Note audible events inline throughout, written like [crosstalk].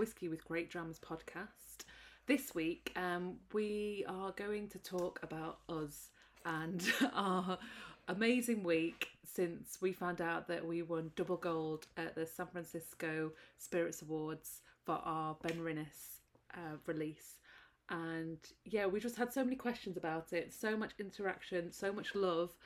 Whiskey with Great Drams podcast. This week, um, we are going to talk about us and [laughs] our amazing week since we found out that we won double gold at the San Francisco Spirits Awards for our Benrinnes uh, release. And yeah, we just had so many questions about it, so much interaction, so much love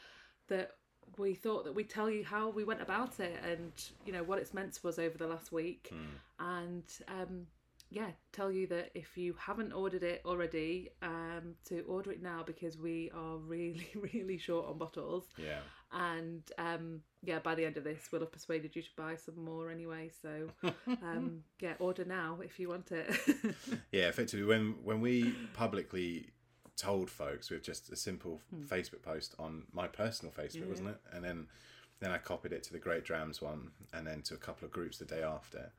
that we thought that we'd tell you how we went about it and you know what it's meant to us over the last week. And um yeah tell you that if you haven't ordered it already um to order it now because we are really [laughs] really short on bottles. Yeah. and um yeah by the end of this we'll have persuaded you to buy some more anyway. So [laughs] um yeah order now if you want it. [laughs] Yeah, effectively, when when we publicly told folks with just a simple hmm. Facebook post on my personal Facebook, wasn't it? And then then I copied it to the Great Drams one, and then to a couple of groups the day after.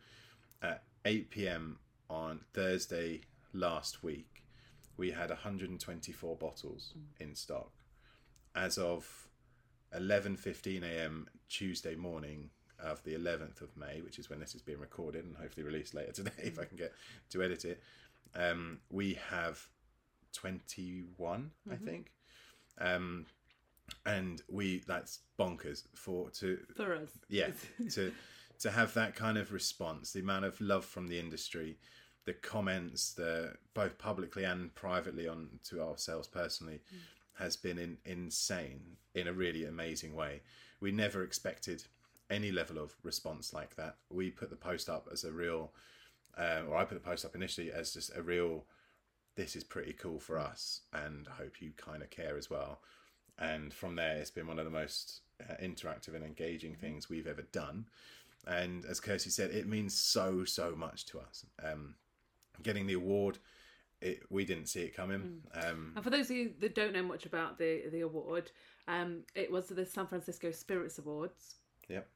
At eight pm on Thursday last week, we had 124 bottles hmm. in stock. As of 11:15 a.m. Tuesday morning of the 11th of May, which is when this is being recorded and hopefully released later [laughs] today if I hmm. can get to edit it. Um, we have 21, I think. Um, and we that's bonkers for to for us. Yeah [laughs] to to have that kind of response the amount of love from the industry the comments the both publicly and privately on to ourselves personally has been in, insane in a really amazing way. We never expected any level of response like that. We put the post up as a real uh, or i put the post up initially as just a real this is pretty cool for us and I hope you kind of care as well. And from there it's been one of the most uh, interactive and engaging things we've ever done. And as kirsty said it means so so much to us. Um, getting the award it, we didn't see it coming. Um, And for those of you that don't know much about the the award, um, it was the San Francisco Spirits Awards, yep.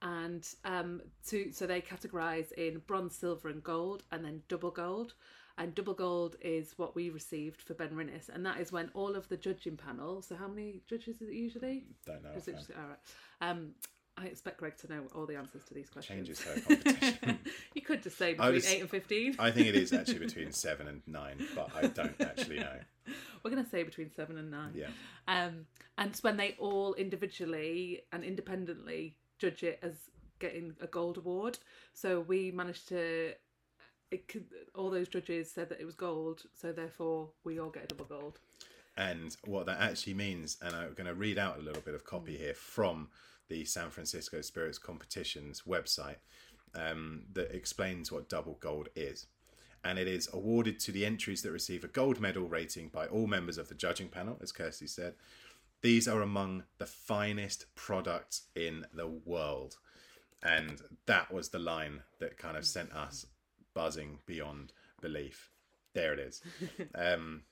And um, to so they categorise in bronze, silver, and gold, and then double gold. And double gold is what we received for Benrinnes, and that is when all of the judging panel. So how many judges is it usually? don't know Is it just, all right. Um, I expect Greg to know all the answers to these questions. changes her [laughs] competition you could just say between eight and fifteen. i think it is actually [laughs] between seven and nine but i don't actually know We're going to say between seven and nine. yeah Um, and it's when they all individually and independently judge it as getting a gold award. So we managed to. It could, all those judges said that it was gold, so therefore we all get a double gold. and what that actually means. And I'm going to read out a little bit of copy here from the San Francisco Spirits Competitions website um, that explains what double gold is. And it is awarded to the entries that receive a gold medal rating by all members of the judging panel, as Kirsty said. These are among the finest products in the world. And that was the line that kind of sent us buzzing beyond belief. There it is. [laughs] Um,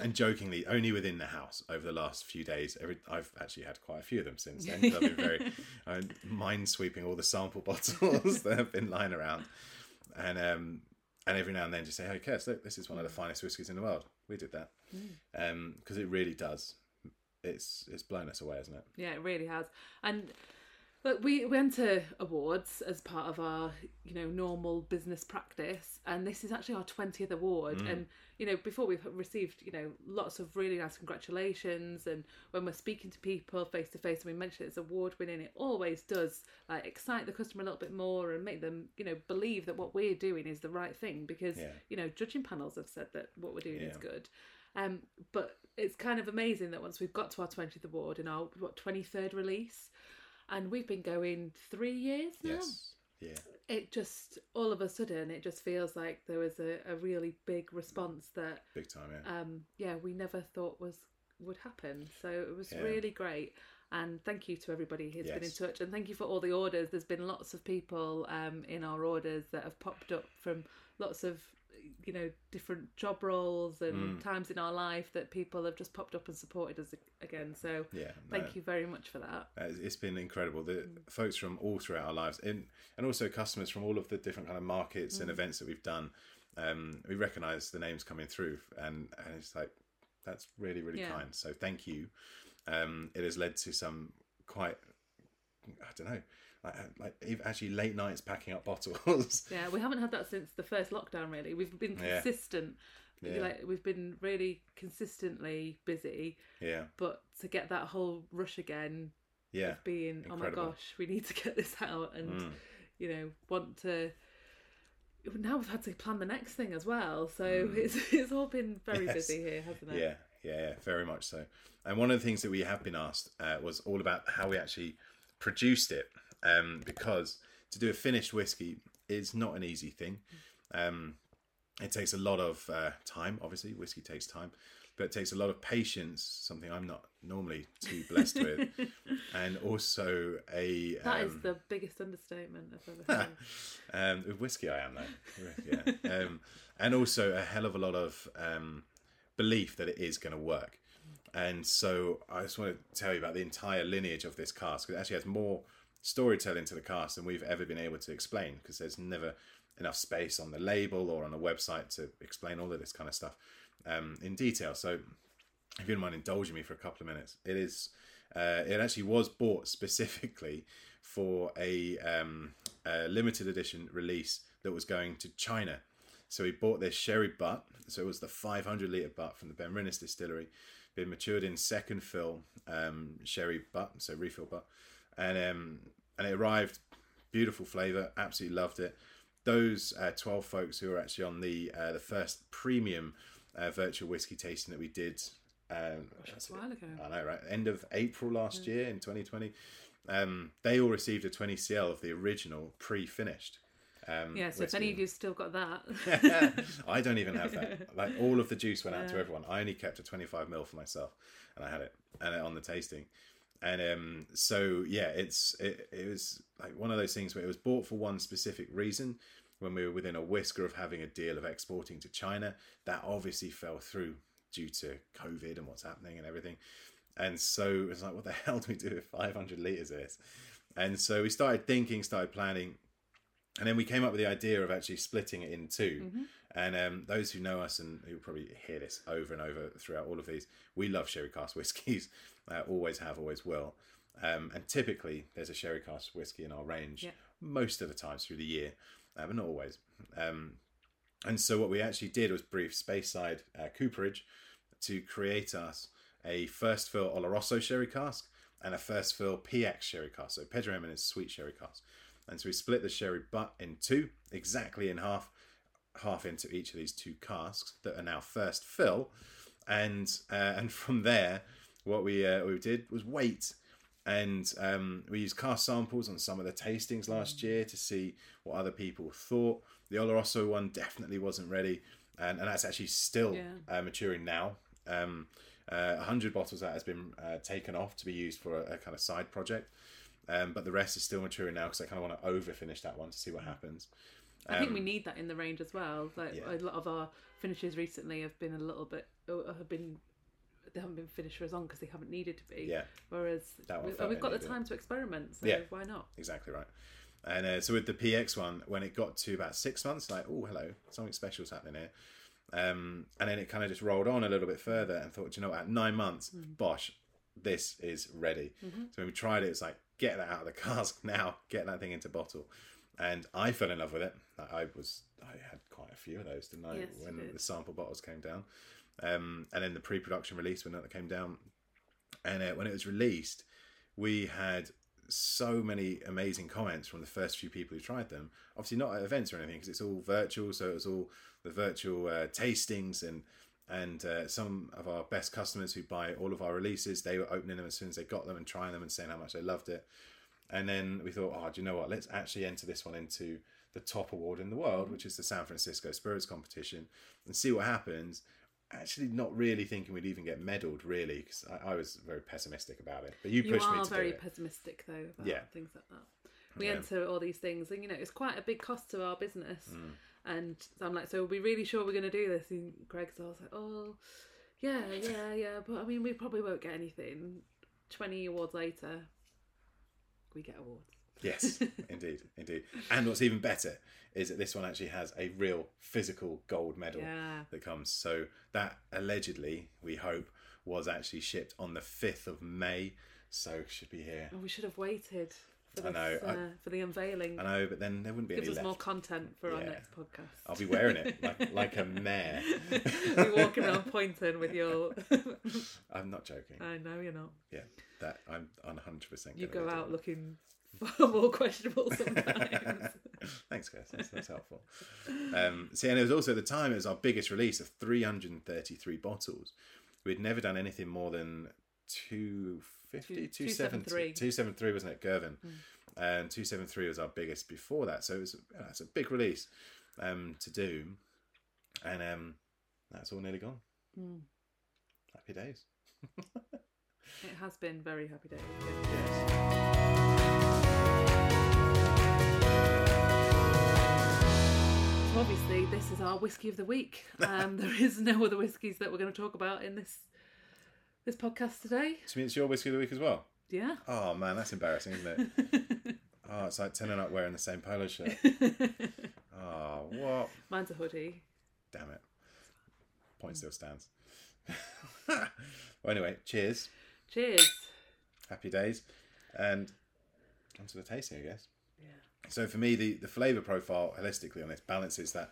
and jokingly, only within the house over the last few days. Every I've actually had quite a few of them since then. I've been very [laughs] uh, mind sweeping all the sample [laughs] bottles that have been lying around, and um, and every now and then just say, "Hey, Kirst, look, this is one of the finest whiskies in the world. We did that," because it really does. It's it's blown us away, hasn't it? Yeah, it really has. And look, we went to awards as part of our, you know, normal business practice, and this is actually our twentieth award. And you know, before we've received, you know, lots of really nice congratulations, and when we're speaking to people face to face, and we mention it's award winning, it always does like excite the customer a little bit more and make them, you know, believe that what we're doing is the right thing because Yeah. you know, judging panels have said that what we're doing is good. Um, but it's kind of amazing that once we've got to our 20th award in our what 23rd release, and we've been going three years now. Yes. Yeah. It just all of a sudden it just feels like there was a, a really big response that Big time. Yeah. um, yeah we never thought was would happen. So it was Yeah. really great. And thank you to everybody who's been in touch, and thank you for all the orders. There's been lots of people um, in our orders that have popped up from lots of you know different job roles and Mm. times in our life that people have just popped up and supported us again. So Yeah. thank you very much for that. It's been incredible. The Mm. folks from all throughout our lives, and and also customers from all of the different kind of markets Mm. and events that we've done. Um, we recognise the names coming through, and and it's like that's really really Yeah. kind. So thank you. Um, it has led to some quite I don't know like, like actually late nights packing up bottles. [laughs] Yeah, we haven't had that since the first lockdown. Really, we've been consistent. Yeah. Like we've been really consistently busy, yeah, but to get that whole rush again, yeah, of being oh my gosh, we need to get this out, and Mm. you know want to. Now we've had to plan the next thing as well, so [laughs] it's it's all been very Mm. Yes. busy here, hasn't it? yeah, yeah, yeah, very much so. And one of the things that we have been asked uh, was all about how we actually produced it, um, because to do a finished whiskey is not an easy thing. Um, it takes a lot of uh, time. Obviously, whiskey takes time, but it takes a lot of patience. Something I'm not normally too blessed with, [laughs] and also a That um, is the biggest understatement I've ever [laughs] heard. um, with whiskey, I am though. Yeah, um, and also a hell of a lot of um, belief that it is going to work. And so I just want to tell you about the entire lineage of this cast because it actually has more storytelling to the cast than we've ever been able to explain because there's never enough space on the label or on the website to explain all of this kind of stuff um, in detail. So if you don't mind indulging me for a couple of minutes, it is. Uh, it actually was bought specifically for a, um, a limited edition release that was going to China. So he bought this sherry butt. So it was the 500 litre butt from the Benrinnes distillery, been matured in second fill um, sherry butt, so refill butt, and um, and it arrived. Beautiful flavour, absolutely loved it. Those uh, 12 folks who were actually on the uh, the first premium uh, virtual whiskey tasting that we did. Um, That's a while ago. I know, right? End of April last year in 2020. Um, they all received a 20 cl of the original pre-finished. Um, Yeah, so if any of you still got that, [laughs] I don't even have that. [laughs] Like all of the juice went out to everyone. I only kept a 25 ml for myself, and I had it and it on the tasting. And um, so yeah, it's it, it was like one of those things where it was bought for one specific reason. When we were within a whisker of having a deal of exporting to China, that obviously fell through due to COVID and what's happening and everything. And so it's like, what the [laughs] hell do we do with 500 liters of this? And so we started thinking, started planning, and then we came up with the idea of actually splitting it in 2 And um, those who know us and who probably hear this over and over throughout all of these, we love sherry cask whiskies. [laughs] Uh, always have, always will. Um, and typically, there's a sherry cask whiskey in our range Yeah. most of the times through the year, uh, but not always. Um, and so what we actually did was brief Speyside uh, Cooperage to create us a first fill Oloroso sherry cask and a first fill PX sherry cask. So Pedro Jimenez sweet sherry cask. And so we split the sherry butt in two, exactly in half, half into each of these two casks that are now first fill. And uh, and from there, what we uh, we did was wait and um, we used cast samples on some of the tastings last year to see what other people thought. The Oloroso one definitely wasn't ready, and, and that's actually still Yeah. uh, maturing now. Um, uh, 100 bottles that has been uh, taken off to be used for a, a kind of side project, um, but the rest is still maturing now because I kind of want to over finish that one to see what happens. I think we need that in the range as well. Like Um, Yeah. a lot of our finishes recently have been a little bit have been they haven't been finished for as long because they haven't needed to be. Yeah. Whereas we, we've got the it needed it. time to experiment, so Yeah. why not? Exactly right. And uh, so with the PX one, when it got to about six months, like, oh, hello, something special's happening here. Um, and then it kind of just rolled on a little bit further and thought, "Do you know, what? at nine months, bosh, this is ready. So when we tried it, it's like, get that out of the cask [laughs] now, get that thing into bottle. And I fell in love with it. I was, I had quite a few of those, didn't I? Yes, when the sample bottles came down, um, and then the pre-production release when that came down, and uh, when it was released, we had so many amazing comments from the first few people who tried them. Obviously, not at events or anything because it's all virtual. So it was all the virtual uh, tastings and and uh, some of our best customers who buy all of our releases, they were opening them as soon as they got them and trying them and saying how much they loved it. And then we thought, oh, do you know what? Let's actually enter this one into the top award in the world, which is the San Francisco Spirits Competition, and see what happens. Actually, not really thinking we'd even get medaled, really, because I, I was very pessimistic about it. But you You pushed me to very do it. pessimistic though about Yeah. things like that. We Yeah. enter all these things, and you know it's quite a big cost to our business. Mm. And so I'm like, so are we really sure we're going to do this? And Greg's always like, oh, yeah, yeah, yeah. But I mean, we probably won't get anything. Twenty awards later, we get awards. Yes, [laughs] indeed, indeed. And what's even better is that this one actually has a real physical gold medal Yeah. that comes. So that allegedly, we hope, was actually shipped on the fifth of May. So should be here. Oh, we should have waited. For, I know, this, I- uh, for the unveiling. I know, but then there wouldn't be Gives any us left. more content for our next podcast. I'll be wearing it like, [laughs] like a mare. Be walking around pointing with your. [laughs] I'm not joking. I know you're not. Yeah, that I'm 100. percent You go out looking far more questionable sometimes. [laughs] Thanks, Chris. That's, that's helpful. Um, see, and it was also the time it was our biggest release of 333 bottles. We'd never done anything more than 250, 273. 273, wasn't it, Gervin? Mm. And 273 was our biggest before that. So it was uh, it's a big release um, to do. And um, that's all nearly gone. Mm. Happy days. It has been very happy days. Yes. So obviously, this is our whiskey of the week. Um, [laughs] there is no other whiskies that we're going to talk about in this this podcast today. So it's your whiskey of the week as well? Yeah. Oh, man, that's embarrassing, isn't it? [laughs] Oh, it's like turning up wearing the same polo shirt. [laughs] Oh, what? Mine's a hoodie. Damn it. Point still stands. [laughs] well, anyway, cheers. Cheers. Happy days. And on to the tasting, I guess. Yeah. So for me, the, the flavour profile holistically on this balances that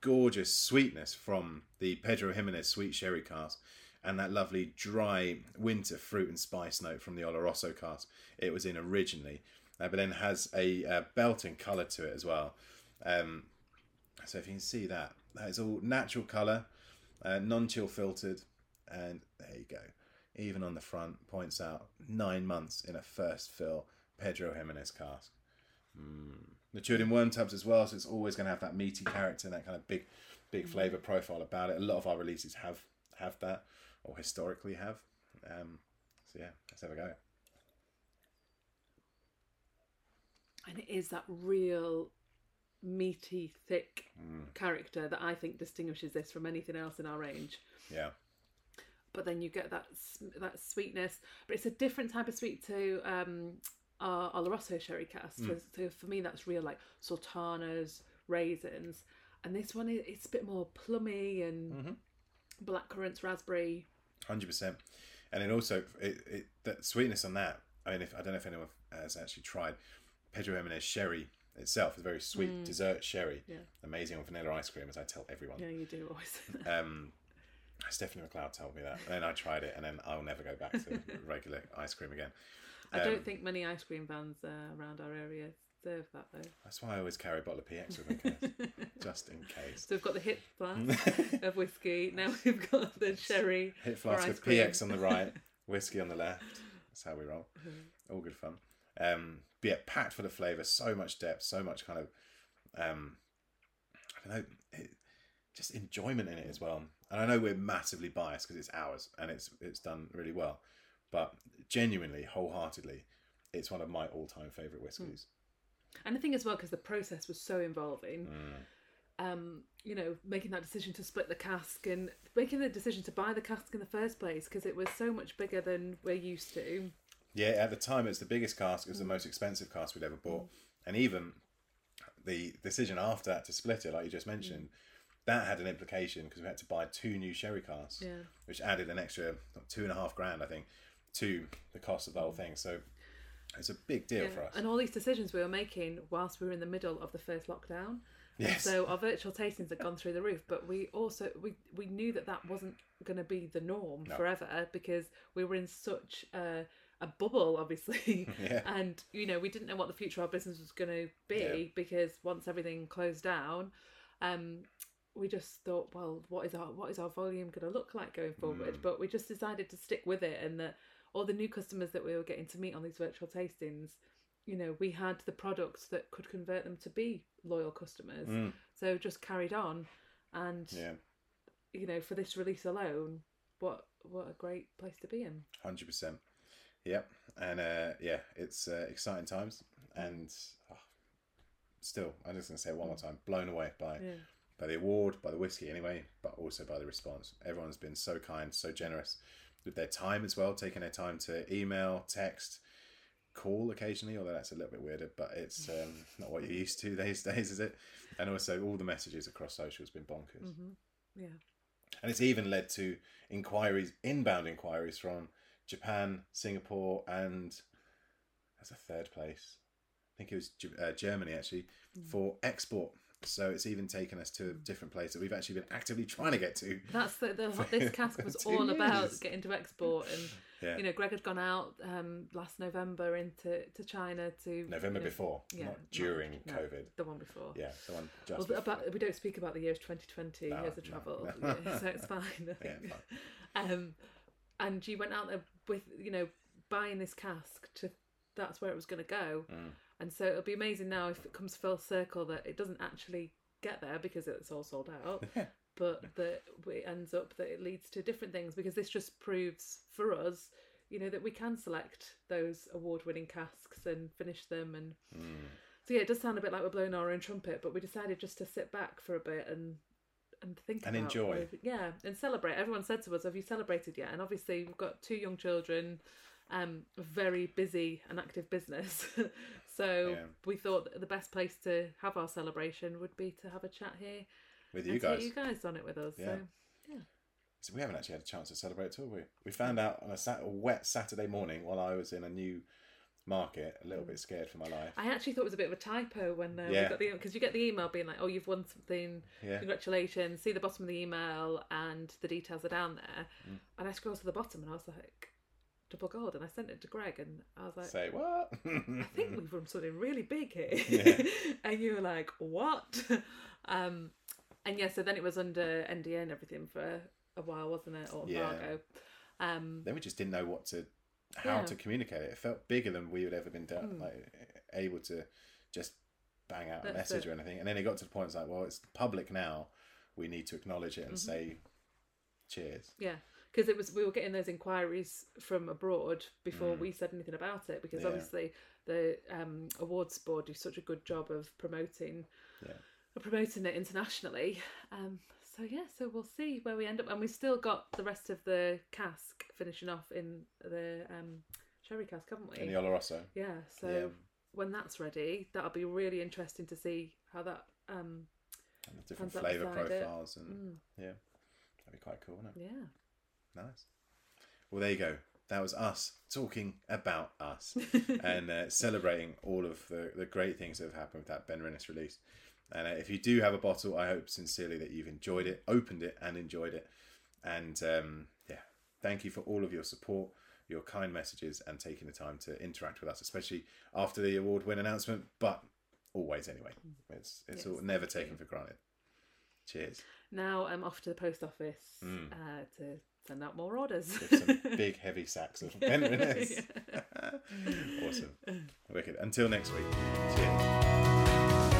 gorgeous sweetness from the Pedro Jimenez sweet sherry cask and that lovely dry winter fruit and spice note from the Oloroso cask it was in originally, uh, but then has a uh, belting colour to it as well. Um, so if you can see that, that is all natural colour, uh, non-chill filtered, and there you go. Even on the front, points out nine months in a first fill Pedro Jimenez cask. Matured in worm tubs as well, so it's always going to have that meaty character that kind of big, big flavour profile about it. A lot of our releases have have that, or historically have. Um, so yeah, let's have a go. And it is that real meaty, thick Mm. character that I think distinguishes this from anything else in our range. Yeah, But then you get that that sweetness, but it's a different type of sweet to um, our Oloroso sherry cask. Mm. So, so for me, that's real like sultanas, raisins, and this one is it's a bit more plummy and Mhm. black currants, raspberry. Hundred percent. And then also it, it that sweetness on that. I mean, if I don't know if anyone has actually tried Pedro Jimenez sherry itself, is very sweet dessert sherry. Yeah. Amazing on vanilla ice cream, as I tell everyone. Yeah, you do always. [laughs] Um, Stephanie McLeod told me that, and then I tried it, and then I'll never go back to [laughs] regular ice cream again. I Um, don't think many ice cream vans uh, around our area serve that though. That's why I always carry a bottle of PX with me, [laughs] just in case. So we've got the hip flask [laughs] of whiskey. Now we've got the sherry. Hit for flask with cream. PX on the right, whiskey on the left. That's how we roll. All good fun. Um, but yeah, packed full of flavour, so much depth, so much kind of, um, I don't know, it, just enjoyment in it as well. And I know we're massively biased because it's ours and it's it's done really well, but genuinely, wholeheartedly, it's one of my all-time favourite whiskies. And I think as well because the process was so involving. Mm. Um, you know, making that decision to split the cask and making the decision to buy the cask in the first place because it was so much bigger than we're used to. Yeah, at the time it's the biggest cask. It was the most expensive cask we'd ever bought, and even the decision after that to split it, like you just mentioned, that had an implication because we had to buy two new sherry casks, Yeah. which added an extra two and a half grand, I think, to the cost of the whole thing. So it's a big deal for us. And all these decisions we were making whilst we were in the middle of the first lockdown. Yes. So our virtual tastings had gone through the roof, but we also we we knew that that wasn't going to be the norm No. forever because we were in such a, a bubble, obviously, [laughs] [laughs] Yeah. and you know we didn't know what the future of our business was going to be Yeah. because once everything closed down, um, we just thought, well, what is our what is our volume going to look like going forward? Mm. But we just decided to stick with it, and that all the new customers that we were getting to meet on these virtual tastings, you know, we had the products that could convert them to be loyal customers. Mm, So just carried on, and yeah, you know, for this release alone, what what a great place to be in. hundred percent. Yep, and uh, yeah, it's uh, exciting times, and oh, still, I'm just gonna say it one more time, blown away by Yeah. by the award, by the whiskey anyway, but also by the response. Everyone's been so kind, so generous with their time as well, taking their time to email, text, call occasionally, although that's a little bit weirder, but it's um, [laughs] not what you're used to these days, is it? And also, all the messages across social has been bonkers. hmm Yeah. And it's even led to inquiries, inbound inquiries from Japan, Singapore, and as a third place, I think it was Ge- uh, Germany actually, Mm. for export. So it's even taken us to a different place that we've actually been actively trying to get to. That's the, the this cask was [laughs] all about getting to export, and Yeah. you know, Greg had gone out um, last November into to China to November you know, before, yeah, not during no, COVID. the one before. Yeah, the one just Well, about, we don't speak about the years 2020 No, years of travel, no. yeah, so it's [laughs] fine. I Yeah, think. [laughs] Um, and you went out there with you know buying this cask to that's where it was going to go, Mm. And so it'll be amazing now if it comes full circle that it doesn't actually get there because it's all sold out. [laughs] but that it ends up that it leads to different things because this just proves for us you know that we can select those award-winning casks and finish them and Mm. so yeah it does sound a bit like we're blowing our own trumpet but we decided just to sit back for a bit and and think And about enjoy. what- yeah and celebrate everyone said to us have you celebrated yet and obviously we've got two young children um very busy and active business [laughs] so Yeah. we thought the best place to have our celebration would be to have a chat here With you guys. you guys on it with us Yeah. so So we haven't actually had a chance to celebrate at all. We we found out on a, sat- a wet Saturday morning while I was in a new market, a little bit scared for my life. I actually thought it was a bit of a typo when uh, Yeah. we got the because you get the email being like, "Oh, you've won something. Yeah. Congratulations!" See the bottom of the email, and the details are down there. Mm. And I scrolled to the bottom, and I was like, "Double gold," and I sent it to Greg, and I was like, Say what? "I think we've run something really big here." [laughs] Yeah. [laughs] and you were like, "What?" [laughs] um, and yeah, so then it was under NDA and everything for a while, wasn't it, or Yeah. embargo? Um, then we just didn't know what to, how Yeah. to communicate it. It felt bigger than we would ever been done, Mm. like able to just bang out a message it. or anything. And then it got to the point it's like, well, it's public now. We need to acknowledge it and Mhm. say, cheers. Yeah, because it was we were getting those inquiries from abroad before Mm. we said anything about it. Because Yeah. obviously the um, awards board do such a good job of promoting, Yeah. promoting it internationally. Um, so yeah, so we'll see where we end up, and we've still got the rest of the cask finishing off in the um, sherry cask, haven't we? In the Oloroso. yeah. So Yeah. when that's ready, that'll be really interesting to see how that. Um, And the different flavour beside it. profiles. And mm, yeah, that'd be quite cool, wouldn't it? yeah. Nice. Well, there you go. That was us talking about us [laughs] and uh, celebrating all of the, the great things that have happened with that Benrinnes release. And uh, if you do have a bottle, I hope sincerely that you've enjoyed it, opened it, and enjoyed it. And um, yeah, thank you for all of your support, your kind messages, and taking the time to interact with us, especially after the award win announcement. But always, anyway, it's it's Yes, all never thank you. taken for granted. Cheers. Now I'm off to the post office Mm. uh, to send out more orders. With some [laughs] big, heavy sacks of Benrinnes. [laughs] [laughs] awesome. Wicked. Until next week. Cheers.